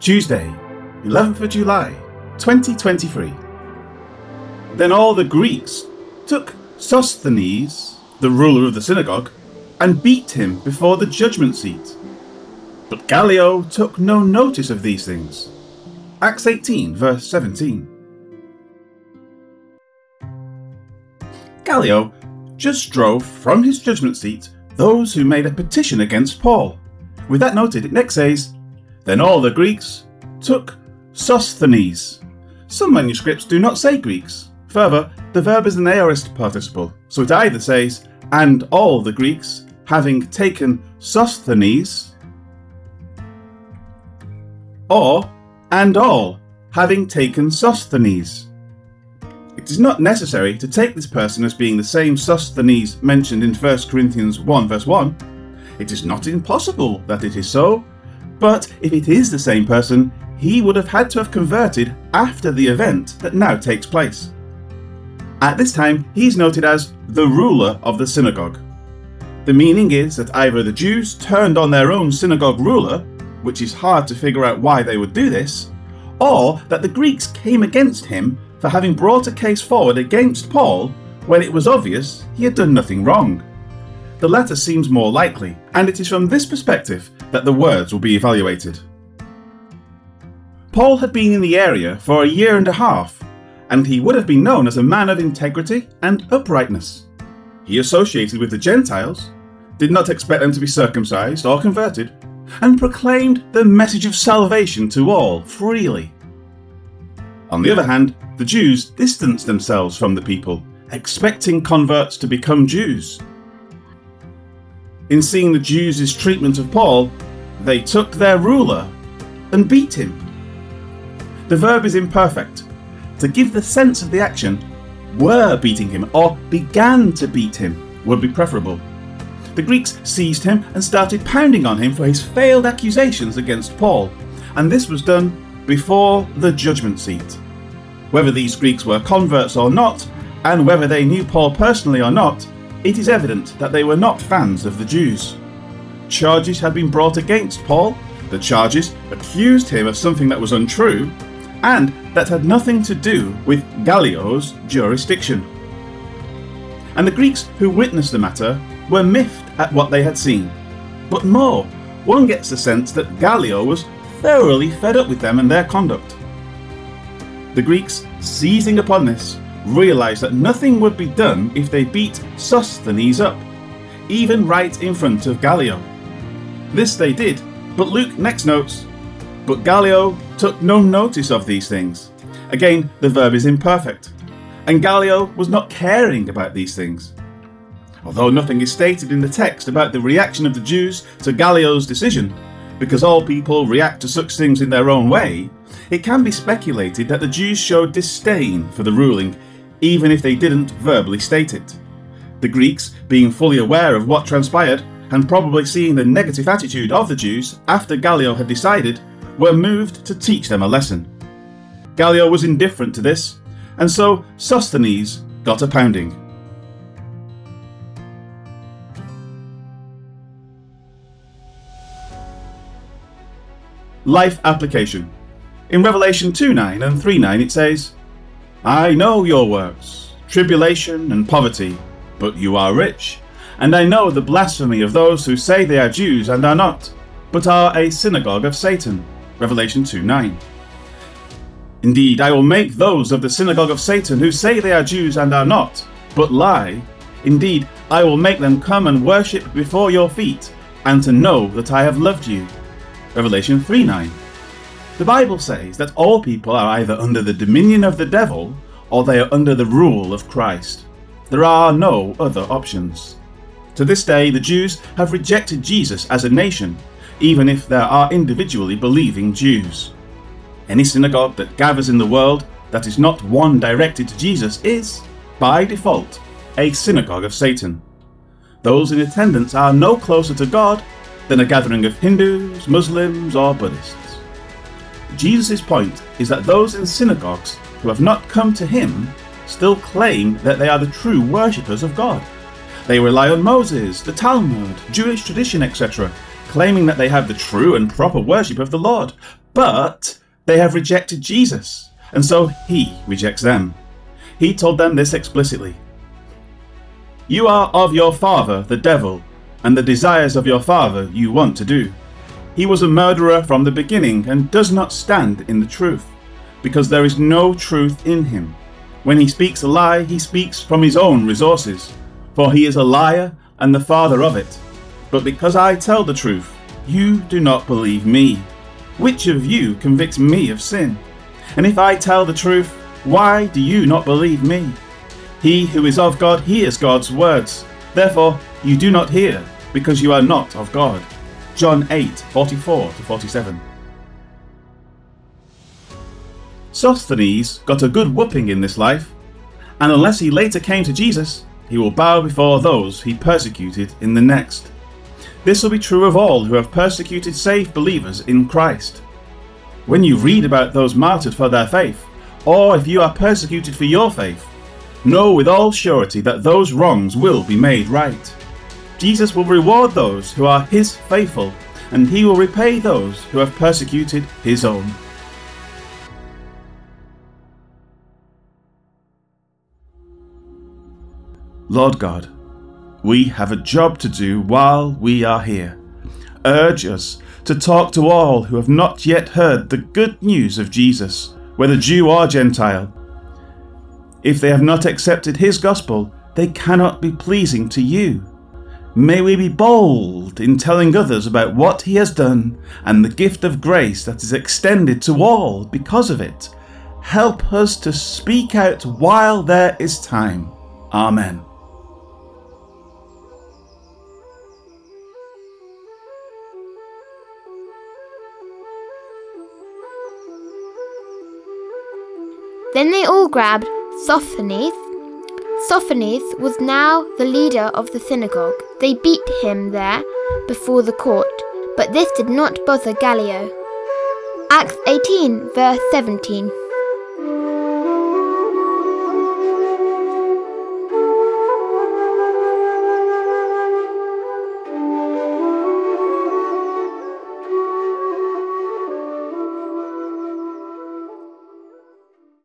Tuesday, 11th of July, 2023. Then all the Greeks took Sosthenes, the ruler of the synagogue, and beat him before the judgment seat. But Gallio took no notice of these things. Acts 18, verse 17. Gallio just drove from his judgment seat those who made a petition against Paul. With that noted, it next says, Then all the Greeks took Sosthenes. Some manuscripts do not say Greeks. Further, the verb is an aorist participle, so it either says, And all the Greeks, having taken Sosthenes, or, And all, having taken Sosthenes. It is not necessary to take this person as being the same Sosthenes mentioned in 1 Corinthians 1 verse 1. It is not impossible that it is so, but if it is the same person, he would have had to have converted after the event that now takes place. At this time, he is noted as the ruler of the synagogue. The meaning is that either the Jews turned on their own synagogue ruler, which is hard to figure out why they would do this, or that the Greeks came against him for having brought a case forward against Paul when it was obvious he had done nothing wrong. The latter seems more likely, and it is from this perspective that the words will be evaluated. Paul had been in the area for a year and a half, and he would have been known as a man of integrity and uprightness. He associated with the Gentiles, did not expect them to be circumcised or converted, and proclaimed the message of salvation to all freely. On the other hand, the Jews distanced themselves from the people, expecting converts to become Jews. In seeing the Jews' treatment of Paul, they took their ruler and beat him. The verb is imperfect. To give the sense of the action, were beating him or began to beat him would be preferable. The Greeks seized him and started pounding on him for his failed accusations against Paul, and this was done before the judgment seat. Whether these Greeks were converts or not, and whether they knew Paul personally or not, it is evident that they were not fans of the Jews. Charges had been brought against Paul. The charges accused him of something that was untrue, and that had nothing to do with Gallio's jurisdiction. And the Greeks who witnessed the matter were miffed at what they had seen. But more, one gets the sense that Gallio was thoroughly fed up with them and their conduct. The Greeks, seizing upon this, realized that nothing would be done if they beat Sosthenes up, even right in front of Gallio. This they did, but Luke next notes, but Gallio took no notice of these things. Again, the verb is imperfect, and Gallio was not caring about these things. Although nothing is stated in the text about the reaction of the Jews to Gallio's decision, because all people react to such things in their own way, it can be speculated that the Jews showed disdain for the ruling, even if they didn't verbally state it. The Greeks, being fully aware of what transpired, and probably seeing the negative attitude of the Jews after Gallio had decided, were moved to teach them a lesson. Gallio was indifferent to this, and so Sosthenes got a pounding. Life application. In Revelation 2 9 and 3 9 it says, I know your works, tribulation and poverty, but you are rich. And I know the blasphemy of those who say they are Jews and are not, but are a synagogue of Satan. Revelation 2 9. Indeed, I will make those of the synagogue of Satan who say they are Jews and are not, but lie. Indeed, I will make them come and worship before your feet, and to know that I have loved you. Revelation 3 9. The Bible says that all people are either under the dominion of the devil or they are under the rule of Christ. There are no other options. To this day, the Jews have rejected Jesus as a nation, even if there are individually believing Jews. Any synagogue that gathers in the world that is not one directed to Jesus is, by default, a synagogue of Satan. Those in attendance are no closer to God than a gathering of Hindus, Muslims, or Buddhists. Jesus' point is that those in synagogues who have not come to him still claim that they are the true worshippers of God. They rely on Moses, the Talmud, Jewish tradition, etc., claiming that they have the true and proper worship of the Lord. But they have rejected Jesus, and so he rejects them. He told them this explicitly You are of your father, the devil, and the desires of your father you want to do. He was a murderer from the beginning and does not stand in the truth, because there is no truth in him. When he speaks a lie, he speaks from his own resources, for he is a liar and the father of it. But because I tell the truth, you do not believe me. Which of you convicts me of sin? And if I tell the truth, why do you not believe me? He who is of God hears God's words. Therefore, you do not hear, because you are not of God. John 8 44 47. Sosthenes got a good whooping in this life, and unless he later came to Jesus, he will bow before those he persecuted in the next. This will be true of all who have persecuted saved believers in Christ. When you read about those martyred for their faith, or if you are persecuted for your faith, know with all surety that those wrongs will be made right. Jesus will reward those who are his faithful, and he will repay those who have persecuted his own. Lord God, we have a job to do while we are here. Urge us to talk to all who have not yet heard the good news of Jesus, whether Jew or Gentile. If they have not accepted his gospel, they cannot be pleasing to you. May we be bold in telling others about what he has done and the gift of grace that is extended to all because of it. Help us to speak out while there is time. Amen. Then they all grabbed Sosthenes. Sosthenes was now the leader of the synagogue. They beat him there before the court, but this did not bother Gallio. Acts 18, verse 17.